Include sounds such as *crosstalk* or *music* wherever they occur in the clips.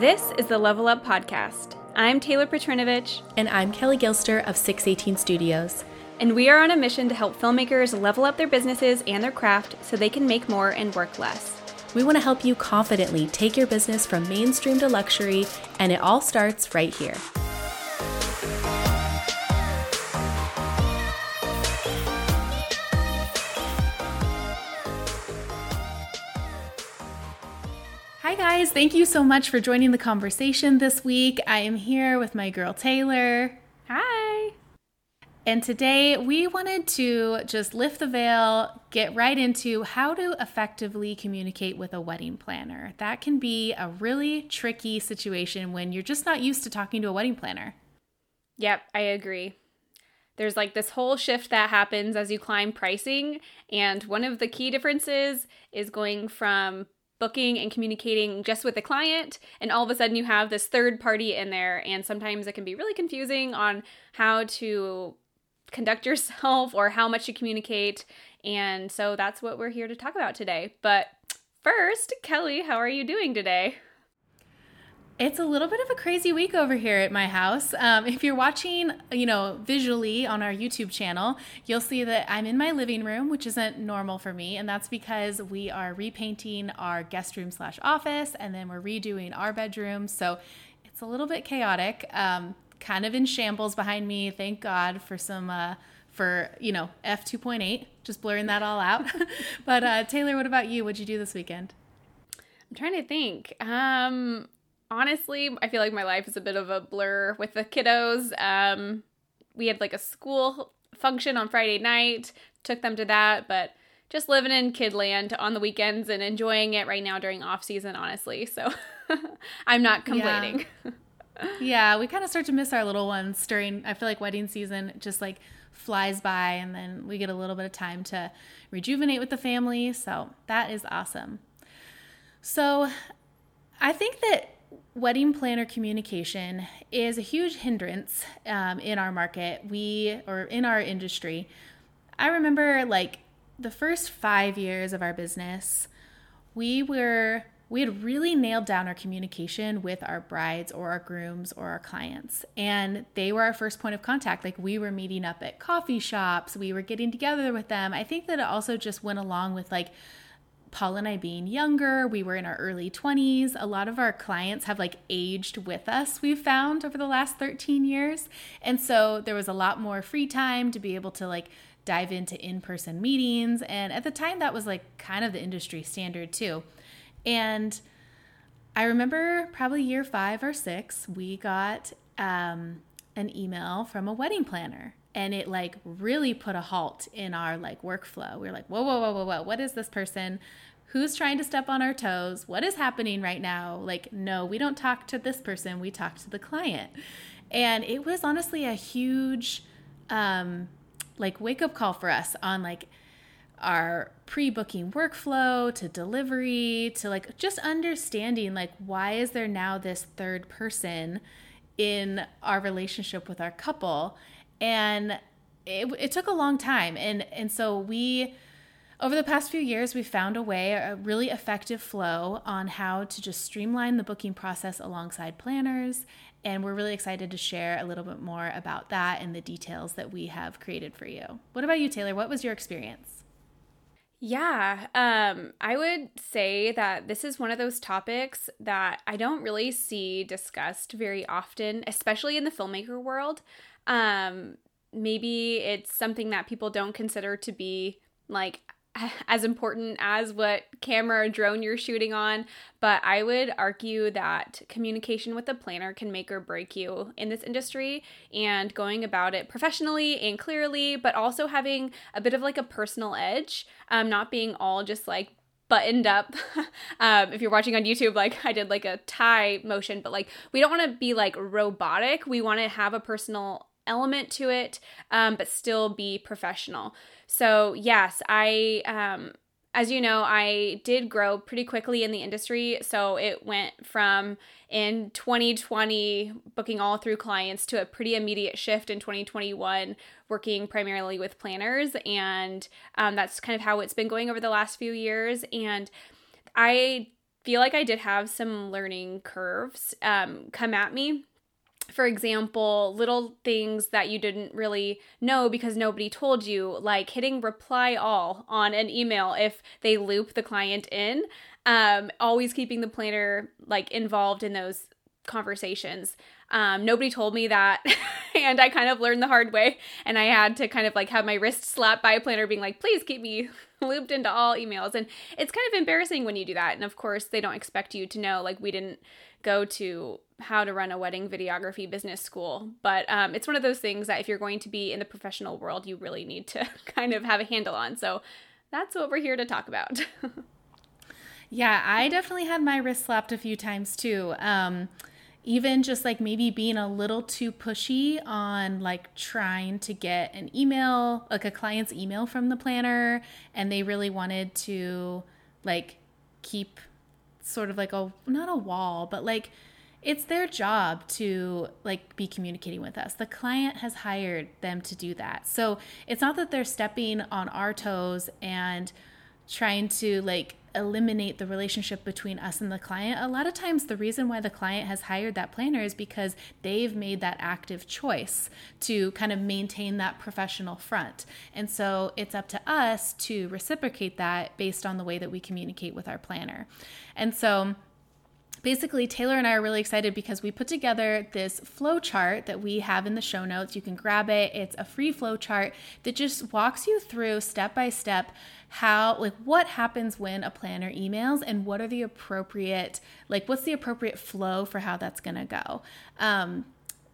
This is the Level Up Podcast. I'm Taylor Petrinovich. And I'm Kelly Gilster of 618 Studios. And we are on a mission to help filmmakers level up their businesses and their craft so they can make more and work less. We want to help you confidently take your business from mainstream to luxury, and it all starts right here. Thank you so much for joining the conversation this week. I am here with my girl Taylor. Hi. And today we wanted to just lift the veil, get right into how to effectively communicate with a wedding planner. That can be a really tricky situation when you're just not used to talking to a wedding planner. Yep, I agree. There's like this whole shift that happens as you climb pricing. And one of the key differences is going from booking and communicating just with the client and all of a sudden you have this third party in there and sometimes it can be really confusing on how to conduct *laughs* yourself or how much you communicate and so that's what we're here to talk about today. But first kelly how are you doing today it's a little bit of a crazy week over here at my house. Um, if you're watching, you know, visually on our YouTube channel, you'll see that I'm in my living room, which isn't normal for me, and that's because we are repainting our guest room slash office, and then we're redoing our bedroom. So it's a little bit chaotic, um, kind of in shambles behind me. Thank God for some. Uh, for you know f 2.8 just blurring that all out *laughs* but uh, taylor what about you what'd you do this weekend i'm trying to think um honestly, I feel like my life is a bit of a blur with the kiddos. Um, we had like a school function on Friday night, took them to that, but just living in kidland on the weekends and enjoying it right now during off season, honestly. So *laughs* I'm not complaining. Yeah, *laughs* yeah we kind of start to miss our little ones during, I feel like wedding season just like flies by and then we get a little bit of time to rejuvenate with the family. So that is awesome. So I think that wedding planner communication is a huge hindrance um, in our market. We or in our industry. I remember like the first five years of our business we were we had really nailed down our communication with our brides or our grooms or our clients. And they were our first point of contact. Like we were meeting up at coffee shops. We were getting together with them. I think that it also just went along with like Paul and I being younger, we were in our early 20s. A lot of our clients have like aged with us, we've found over the last 13 years. And so there was a lot more free time to be able to like dive into in person meetings. And at the time, that was like kind of the industry standard too. And I remember probably year five or six, we got um, an email from a wedding planner and it like really put a halt in our like workflow. We are like, whoa, whoa, whoa, whoa, whoa, what is this person? Who's trying to step on our toes? What is happening right now? Like, no, we don't talk to this person, we talk to the client. And it was honestly a huge um like wake up call for us on like our pre-booking workflow to delivery to like just understanding like why is there now this third person in our relationship with our couple and it, it took a long time. And and so we over the past few years we've found a way a really effective flow on how to just streamline the booking process alongside planners. And we're really excited to share a little bit more about that and the details that we have created for you. What about you taylor? What was your experience? Yeah, um, I would say that this is one of those topics that I don't really see discussed very often, especially in the filmmaker world. Um, maybe it's something that people don't consider to be like *laughs* as important as what camera or drone you're shooting on, but I would argue that communication with a planner can make or break you in this industry and going about it professionally and clearly, but also having a bit of like a personal edge, um, not being all just like buttoned up. *laughs* um, if you're watching on YouTube, like I did like a tie motion, but like we don't want to be like robotic. We want to have a personal element to it, um, but still be professional. So, yes, I, um, as you know, I did grow pretty quickly in the industry. So it went from in 2020 booking all through clients to a pretty immediate shift in 2021 working primarily with planners. And um, that's kind of how it's been going over the last few years. And I feel like I did have some learning curves um, come at me. For example, little things that you didn't really know because nobody told you, like hitting reply all on an email if they loop the client in. Um, always keeping the planner like involved in those conversations. Um, nobody told me that, *laughs* and I kind of learned the hard way. And I had to kind of like have my wrist slapped by a planner, being like, "Please keep me *laughs* looped into all emails." And it's kind of embarrassing when you do that. And of course, they don't expect you to know. Like we didn't go to how to run a wedding videography business school, but um, it's one of those things that if you're going to be in the professional world, you really need to *laughs* kind of have a handle on. So that's what we're here to talk about. *laughs* yeah, I definitely had my wrist slapped a few times too. Um, even just like maybe being a little too pushy on like trying to get an email, like a client's email from the planner, and they really wanted to like keep sort of like a not a wall, but like it's their job to like be communicating with us. The client has hired them to do that. So it's not that they're stepping on our toes and trying to like eliminate the relationship between us and the client. A lot of times, the reason why the client has hired that planner is because they've made that active choice to kind of maintain that professional front. And so it's up to us to reciprocate that based on the way that we communicate with our planner. And so, basically Taylor and I are really excited because we put together this flow chart that we have in the show notes. You can grab it. It's a free flow chart that just walks you through step by step how like what happens when a planner emails and what are the appropriate like what's the appropriate flow for how that's going to go. Um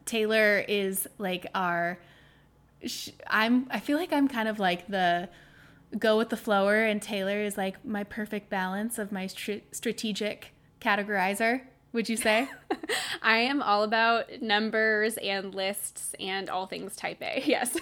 Taylor is like our I'm I feel like I'm kind of like the go with the flower and Taylor is like my perfect balance of my tr- strategic categorizer, would you say? *laughs* I am all about numbers and lists and all things type A. *laughs* Yes.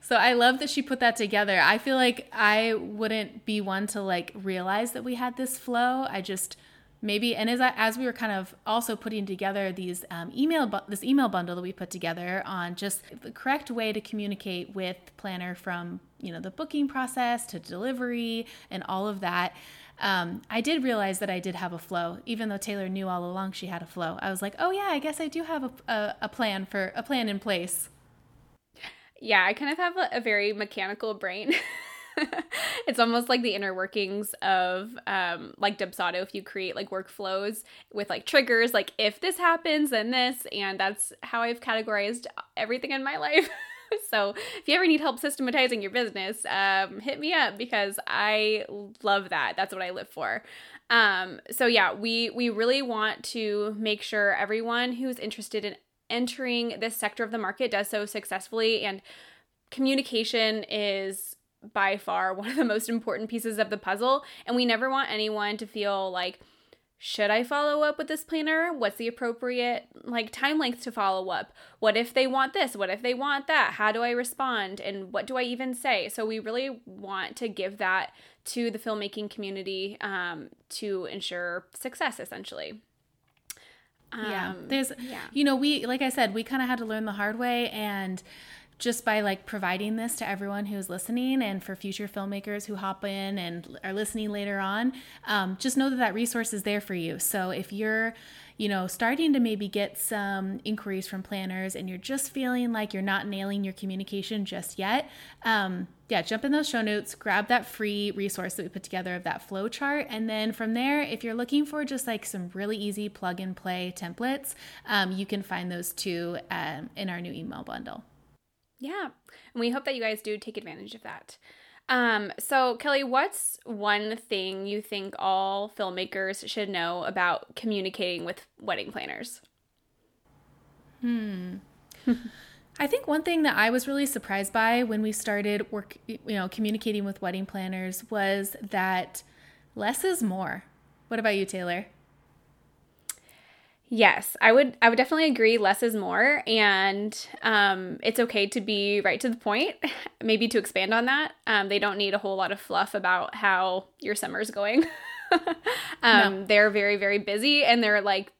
so I love that she put that together. I feel like I wouldn't be one to like realize that we had this flow. I just maybe and as I, as we were kind of also putting together these um, email bu- this email bundle that we put together on just the correct way to communicate with planner from you know the booking process to delivery and all of that um, I did realize that I did have a flow, even though Taylor knew all along she had a flow. I was like, oh yeah, I guess I do have a, a, a plan for a plan in place. Yeah, I kind of have a, a very mechanical brain. *laughs* it's almost like the inner workings of um, like Dubsado if you create like workflows with like triggers, like if this happens, then this, and that's how I've categorized everything in my life. *laughs* *laughs* so if you ever need help systematizing your business, um, hit me up because I love that. That's what I live for. Um, so yeah, we we really want to make sure everyone who's interested in entering this sector of the market does so successfully and communication is by far *laughs* one of the most important pieces of the puzzle and we never want anyone to feel like should I follow up with this planner? What's the appropriate like time length to follow up? What if they want this? What if they want that? How do I respond? And what do I even say? So we really want to give that to the filmmaking community um, to ensure success, essentially. Um, yeah, there's, yeah. you know, we like I said, we kind of had to learn the hard way, and just by like providing this to everyone who's listening and for future filmmakers who hop in and are listening later on um, just know that that resource is there for you. So if you're you know starting to maybe get some inquiries from planners and you're just feeling like you're not nailing your communication just yet um, yeah jump in those show notes grab that free resource that we put together of that flow chart and then from there if you're looking for just like some really easy plug and play templates um, you can find those too um, in our new email bundle yeah. And we hope that you guys do take advantage of that. Um, so, Kelly, what's one thing you think all filmmakers should know about communicating with wedding planners? Hmm. I think one thing that I was really surprised by when we started work, you know, communicating with wedding planners was that less is more. What about you, Taylor? Yes, I would I would definitely agree less is more and um, it's okay to be right to the point. *laughs* Maybe to expand on that. Um, they don't need a whole lot of fluff about how your summer's going. *laughs* um, no. they're very very busy and they're like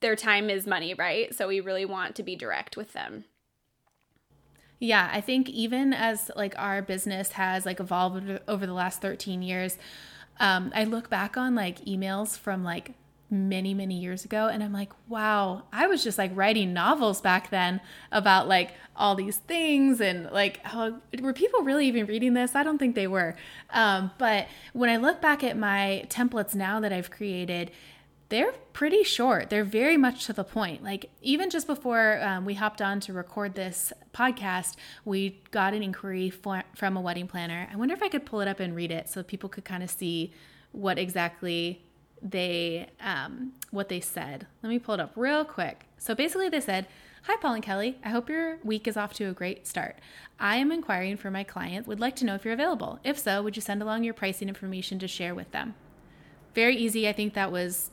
their time is money, right? So we really want to be direct with them. Yeah, I think even as like our business has like evolved over the last 13 years, Um, I look back on like emails from like many many years ago and i'm like wow i was just like writing novels back then about like all these things and like how were people really even reading this? I don't think they were. Um, but when i look back at my templates now that i've created they're pretty short. They're very much to the point. Like even just before um, we hopped on to record this podcast we got an inquiry for, from a wedding planner. I wonder if i could pull it up and read it so people could kind of see what exactly they um, what they said. Let me pull it up real quick. So basically, they said, "Hi, Paul and Kelly. I hope your week is off to a great start. I am inquiring for my client. Would like to know if you're available. If so, would you send along your pricing information to share with them?" Very easy. I think that was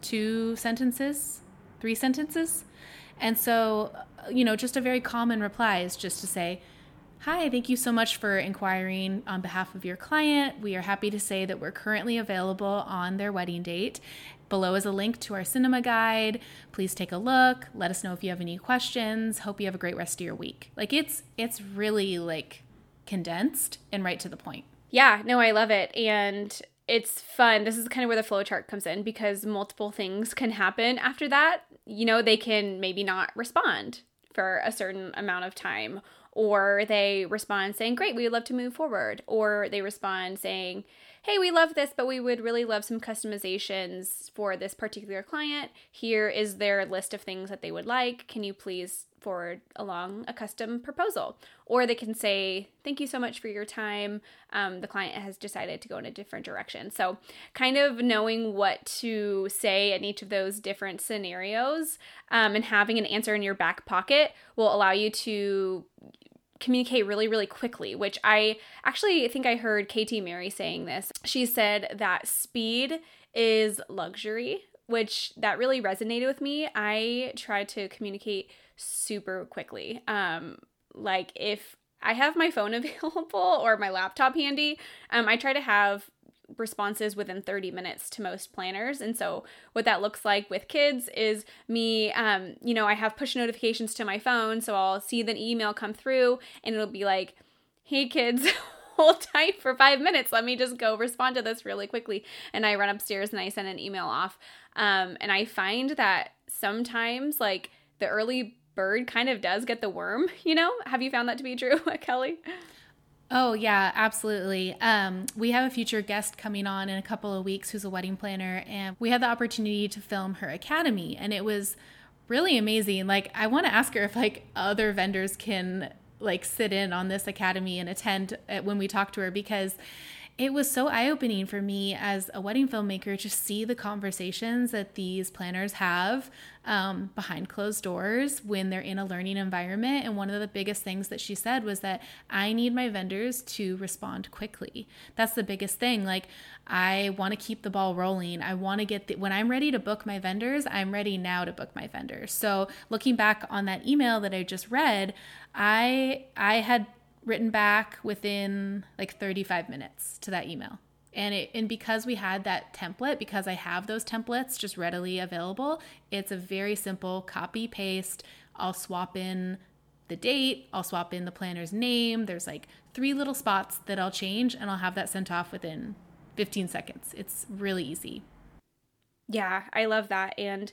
two sentences, three sentences, and so you know, just a very common reply is just to say Hi, thank you so much for inquiring on behalf of your client. We are happy to say that we're currently available on their wedding date. Below is a link to our cinema guide. Please take a look. Let us know if you have any questions. Hope you have a great rest of your week. Like it's it's really like condensed and right to the point. Yeah, no, I love it. And it's fun. This is kind of where the flow chart comes in because multiple things can happen after that. You know, they can maybe not respond for a certain amount of time or they respond saying, Great, we would love to move forward. Or they respond saying, Hey, we love this, but we would really love some customizations for this particular client. Here is their list of things that they would like. Can you please forward along a custom proposal? Or they can say, Thank you so much for your time. Um, the client has decided to go in a different direction. So, kind of knowing what to say in each of those different scenarios um, and having an answer in your back pocket will allow you to communicate really, really quickly, which I actually think I heard Katie Mary saying this. She said that speed is luxury, which that really resonated with me. I try to communicate super quickly. Um, like if I have my phone *laughs* available or my laptop handy, um, I try to have responses within 30 minutes to most planners. And so, what that looks like with kids is me, um, you know, I have push notifications to my phone. So, I'll see the email come through and it'll be like, hey, kids. *laughs* hold tight for five minutes. Let me just go respond to this really quickly. And I run upstairs and I send an email off. Um, and I find that sometimes, like, the early bird kind of does get the worm, *laughs* you know? Have you found that to be true, *laughs* Kelly? Oh, yeah, absolutely. Um, we have a future guest coming on in a couple of weeks who's a wedding planner, and we had the opportunity to film her academy, and it was really amazing. Like, I want to ask her if like other vendors can like sit in on this academy and attend uh, when we talk to her because it was so eye opening for me as a wedding filmmaker to see the conversations that these planners have um, behind closed doors when they're in a learning environment. And one of the biggest things that she said was that I need my vendors to respond quickly. That's the biggest thing. Like, I want to keep the ball rolling. I want to get the, when I'm ready to book my vendors, I'm ready now to book my vendors. So, looking back on that email that I just read, I I had written back within like 35 minutes to that email. And it and because we had that template, because I have those templates just readily available, it's a very simple copy paste. I'll swap in the date, I'll swap in the planner's name. There's like three little spots that I'll change and I'll have that sent off within 15 seconds. It's really easy. Yeah, I love that. And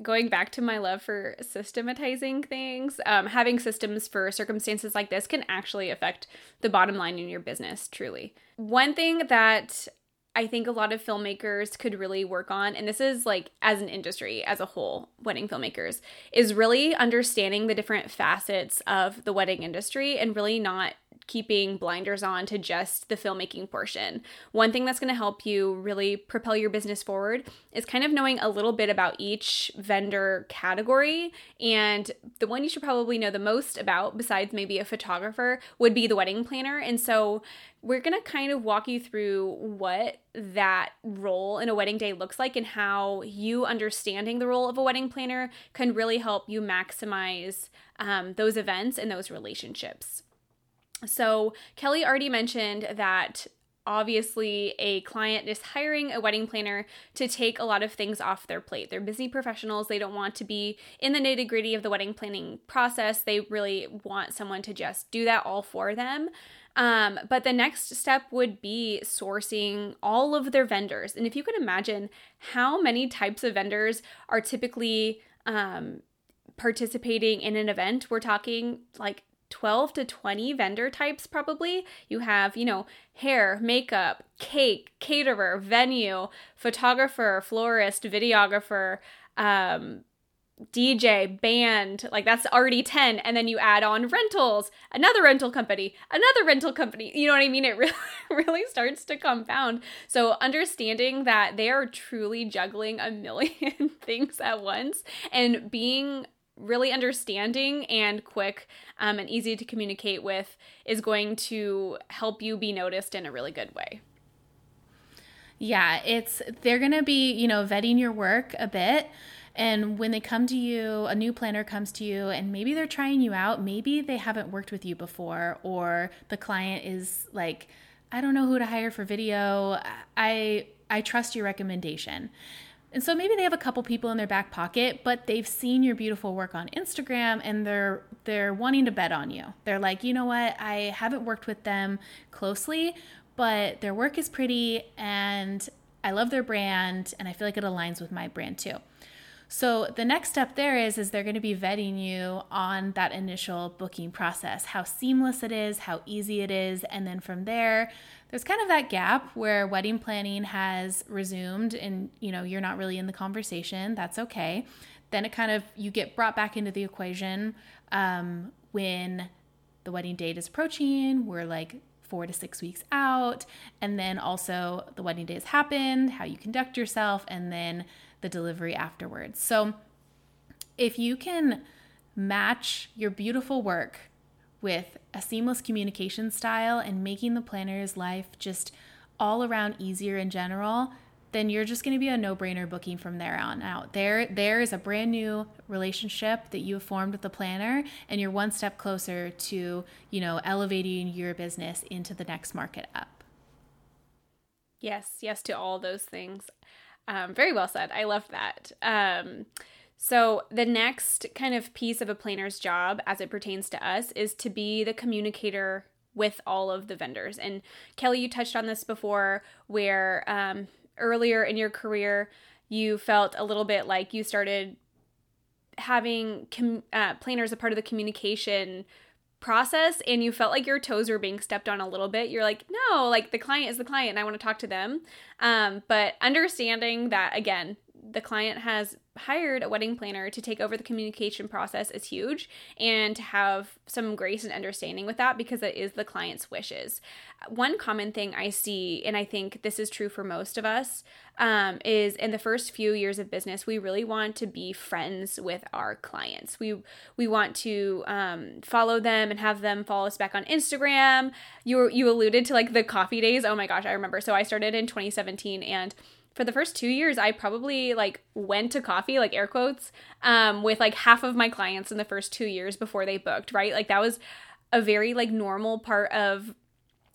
going back to my love for systematizing things, um, having systems for circumstances like this can actually affect the bottom line in your business, truly. One thing that I think a lot of filmmakers could really work on, and this is like as an industry as a whole, wedding filmmakers, is really understanding the different facets of the wedding industry and really not keeping blinders on to just the filmmaking portion. One thing that's going to help you really propel your business forward is kind of knowing a little bit about each vendor category. And the one you should probably know the most about, besides maybe a photographer, would be the wedding planner. And so we're going to kind of walk you through what that role in a wedding day looks like and how you understanding the role of a wedding planner can really help you maximize um, those events and those relationships. So, Kelly already mentioned that obviously a client is hiring a wedding planner to take a lot of things off their plate. They're busy professionals. They don't want to be in the nitty gritty of the wedding planning process. They really want someone to just do that all for them. Um, but the next step would be sourcing all of their vendors. And if you can imagine how many types of vendors are typically um, participating in an event, we're talking like 12 to 20 vendor types probably. You have, you know, hair, makeup, cake, caterer, venue, photographer, florist, videographer, um, DJ, band, like that's already 10. And then you add on rentals, another rental company, another rental company. You know what I mean? It *laughs* really, really starts to compound. So understanding that they are truly juggling a million *laughs* things at once and being really understanding and quick um, and easy to communicate with is going to help you be noticed in a really good way. Yeah, it's they're going to be, you know, vetting your work a bit. And when they come to you, a new planner comes to you, and maybe they're trying you out, maybe they haven't worked with you before, or the client is like, I don't know who to hire for video. I I trust your recommendation. And so maybe they have a couple people in their back pocket, but they've seen your beautiful work on Instagram and they're they're wanting to bet on you. They're like, "You know what? I haven't worked with them closely, but their work is pretty and I love their brand and I feel like it aligns with my brand too." So the next step there is is they're going to be vetting you on that initial booking process, how seamless it is, how easy it is, and then from there there's kind of that gap where wedding planning has resumed and you know you're not really in the conversation that's okay. Then it kind of you get brought back into the equation um, when the wedding date is approaching we're like four to six weeks out and then also the wedding day has happened how you conduct yourself and then the delivery afterwards so if you can match your beautiful work with a seamless communication style and making the planner's life just all around easier in general, then you're just going to be a no-brainer booking from there on out. There there is a brand new relationship that you have formed with the planner and you're one step closer to, you know, elevating your business into the next market up. Yes, yes to all those things. Um, very well said. I love that. Um, so, the next kind of piece of a planner's job as it pertains to us is to be the communicator with all of the vendors. And Kelly, you touched on this before, where um, earlier in your career, you felt a little bit like you started having com- uh, planners a part of the communication process and you felt like your toes were being stepped on a little bit you're like no like the client is the client and i want to talk to them. Um, but understanding that again the client has hired a wedding planner to take over the communication process is huge and to have some grace and understanding with that because it is the client's wishes. One common thing I see, and I think this is true for most of us, um, is in the first few years of business, we really want to be friends with our clients. We we want to um, follow them and have them follow us back on Instagram. You you alluded to like the coffee days. Oh my gosh, I remember. So I started in 2017 and for the first two years, I probably like went to coffee, like air quotes, um, with like half of my clients in the first two years before they booked, right? Like that was a very like normal part of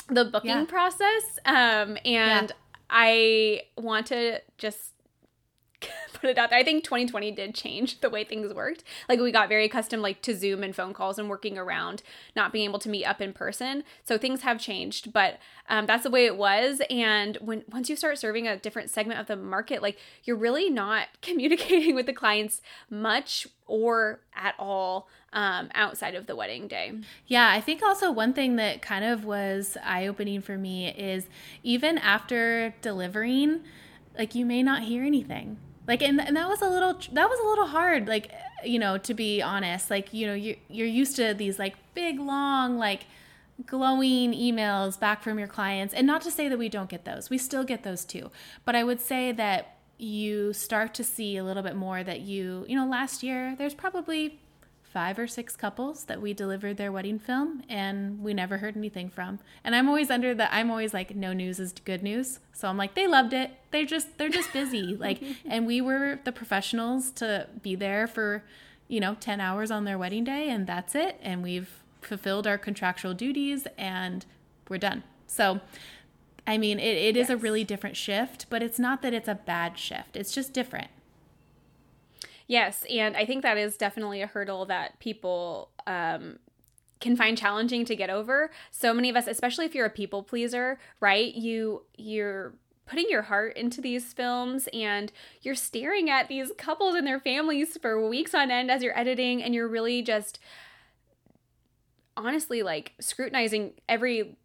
the booking yeah. process. Um, and yeah. I want to just put it out there. I think 2020 did change the way things worked. Like we got very accustomed like to Zoom and phone calls and working around not being able to meet up in person. So things have changed, but um, that's the way it was. And when once you start serving a different segment of the market, like you're really not *laughs* communicating with the clients much or at all um, outside of the wedding day. Yeah, I think also one thing that kind of was eye opening for me is even after delivering, like you may not hear anything like and, and that was a little that was a little hard like you know to be honest. Like you know you you're used to these like big long like glowing emails back from your clients. And not to say that we don't get those. We still get those too. But i would say that you start to see a little bit more that you you know last year there's probably five or six couples that we delivered their wedding film and we never heard anything from. And I'm always under the I'm always like no news is good news. So I'm like they loved it. They just they're just busy. *laughs* like and we were the professionals to be there for, you know, 10 hours on their wedding day and that's it and we've fulfilled our contractual duties and we're done. So I mean, it, it yes. is a really different shift, but it's not that it's a bad shift. It's just different. Yes, and I think that is definitely a hurdle that people um, can find challenging to get over. So many of us, especially if you're a people pleaser, right? You you're putting your heart into these films and you're staring at these couples and their families for weeks on end as you're editing and you're really just honestly like scrutinizing every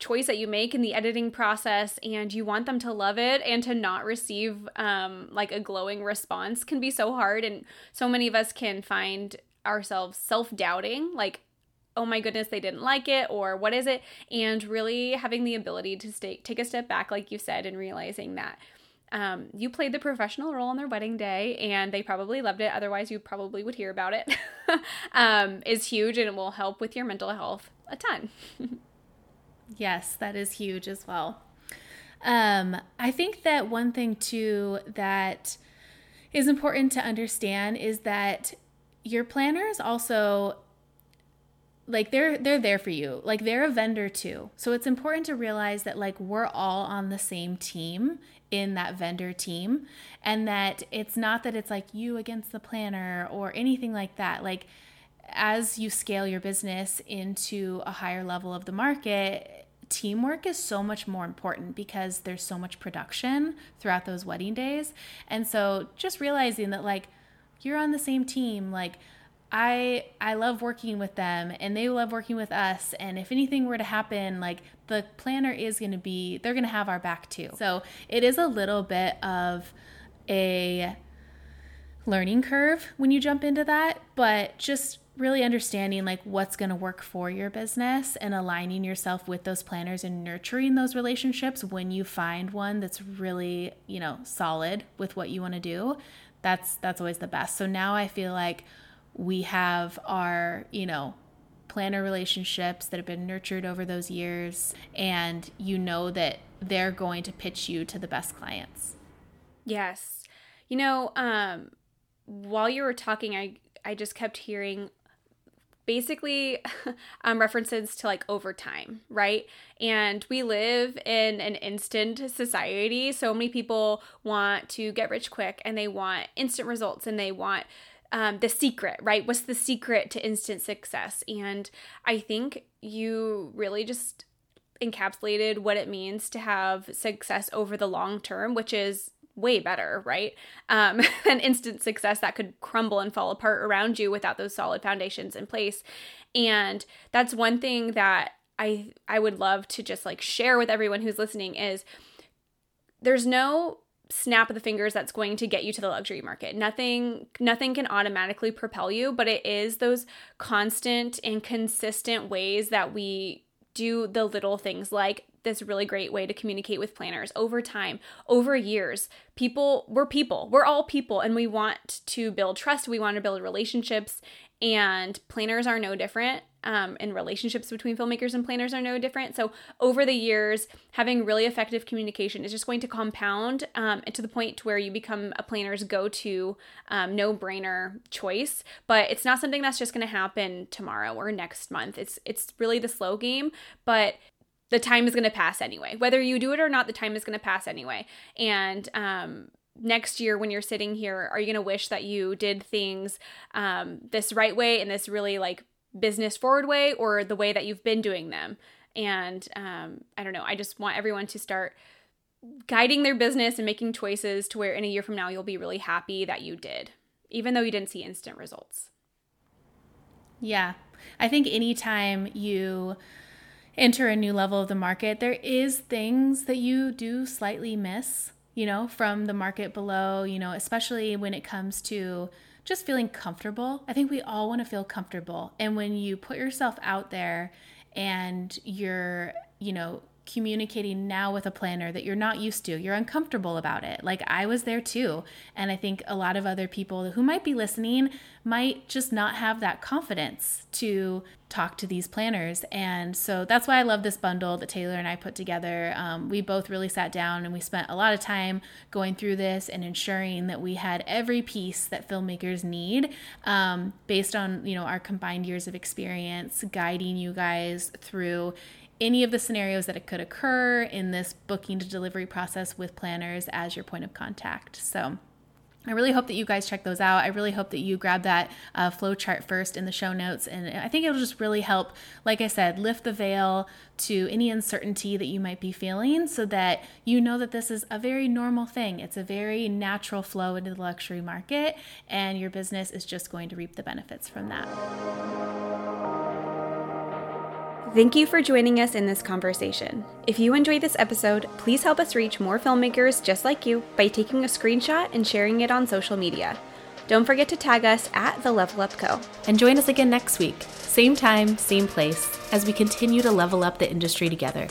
choice that you make in the editing process and you want them to love it and to not receive um, like a glowing response can be so hard. And so many of us can find ourselves self-doubting like oh my goodness they didn't like it or what is it? And really having the ability to stay, take a step back like you said and realizing that um, you played the professional role on their wedding day and they probably loved it. Otherwise you probably would hear about it. *laughs* Um, is huge and it will help with your mental health a ton *laughs* Yes, that is huge as well. Um, I think that one thing too that is important to understand is that your planner is also like they're they're there for you. Like they're a vendor too. So it's important to realize that like we're all on the same team in that vendor team and that it's not that it's like you against the planner or anything like that. Like as you scale your business into a higher level of the market teamwork is so much more important because there's so much production throughout those wedding days. And so just realizing that like you're on the same team, like I I love working with them and they love working with us and if anything were to happen like the planner is going to be they're going to have our back too. So it is a little bit of a learning curve when you jump into that, but just really understanding like what's going to work for your business and aligning yourself with those planners and nurturing those relationships when you find one that's really, you know, solid with what you want to do. That's that's always the best. So now I feel like we have our, you know, planner relationships that have been nurtured over those years and you know that they're going to pitch you to the best clients. Yes. You know, um while you were talking I I just kept hearing basically *laughs* um, references to like overtime, right? And we live in an instant society. So many people want to get rich quick and they want instant results and they want um, the secret, right? What's the secret to instant success? And I think you really just encapsulated what it means to have success over the long term, which is way better, right? Um, *laughs* than instant success that could crumble and fall apart around you without those solid foundations in place. And that's one thing that I I would love to just like share with everyone who's listening is there's no snap of the fingers that's going to get you to the luxury market. Nothing nothing can automatically propel you, but it is those constant and consistent ways that we do the little things like this really great way to communicate with planners over time, over years. People, we're people, we're all people, and we want to build trust, we want to build relationships, and planners are no different. Um, and relationships between filmmakers and planners are no different. So, over the years, having really effective communication is just going to compound um, to the point where you become a planner's go to um, no brainer choice. But it's not something that's just going to happen tomorrow or next month. It's it's really the slow game, but the time is going to pass anyway. Whether you do it or not, the time is going to pass anyway. And um, next year, when you're sitting here, are you going to wish that you did things um, this right way in this really like business forward way or the way that you've been doing them? And um, I don't know. I just want everyone to start guiding their business and making choices to where in a year from now you'll be really happy that you did, even though you didn't see instant results. Yeah. I think anytime you enter a new level of the market, there is things that you do slightly miss, you know, from the market below, you know, especially when it comes to just feeling comfortable. I think we all want to feel comfortable. And when you put yourself out there and you're, you know, communicating now with a planner that you're not used to. You're uncomfortable about it. Like I was there too. And I think a lot of other people who might be listening might just not have that confidence to talk to these planners. And so that's why I love this bundle that Taylor and I put together. Um, we both really sat down and we spent a lot of time going through this and ensuring that we had every piece that filmmakers need um, based on, you know, our combined years of experience guiding you guys through any of the scenarios that it could occur in this booking to delivery process with planners as your point of contact. So I really hope that you guys check those out. I really hope that you grab that uh, flow chart first in the show notes. And I think it'll just really help, like I said, lift the veil to any uncertainty that you might be feeling so that you know that this is a very normal thing. It's a very natural flow into the luxury market, and your business is just going to reap the benefits from that. Thank you for joining us in this conversation. If you enjoyed this episode, please help us reach more filmmakers just like you by taking a screenshot and sharing it on social media. Don't forget to tag us at The Level Up Co. And join us again next week, same time, same place, as we continue to level up the industry together.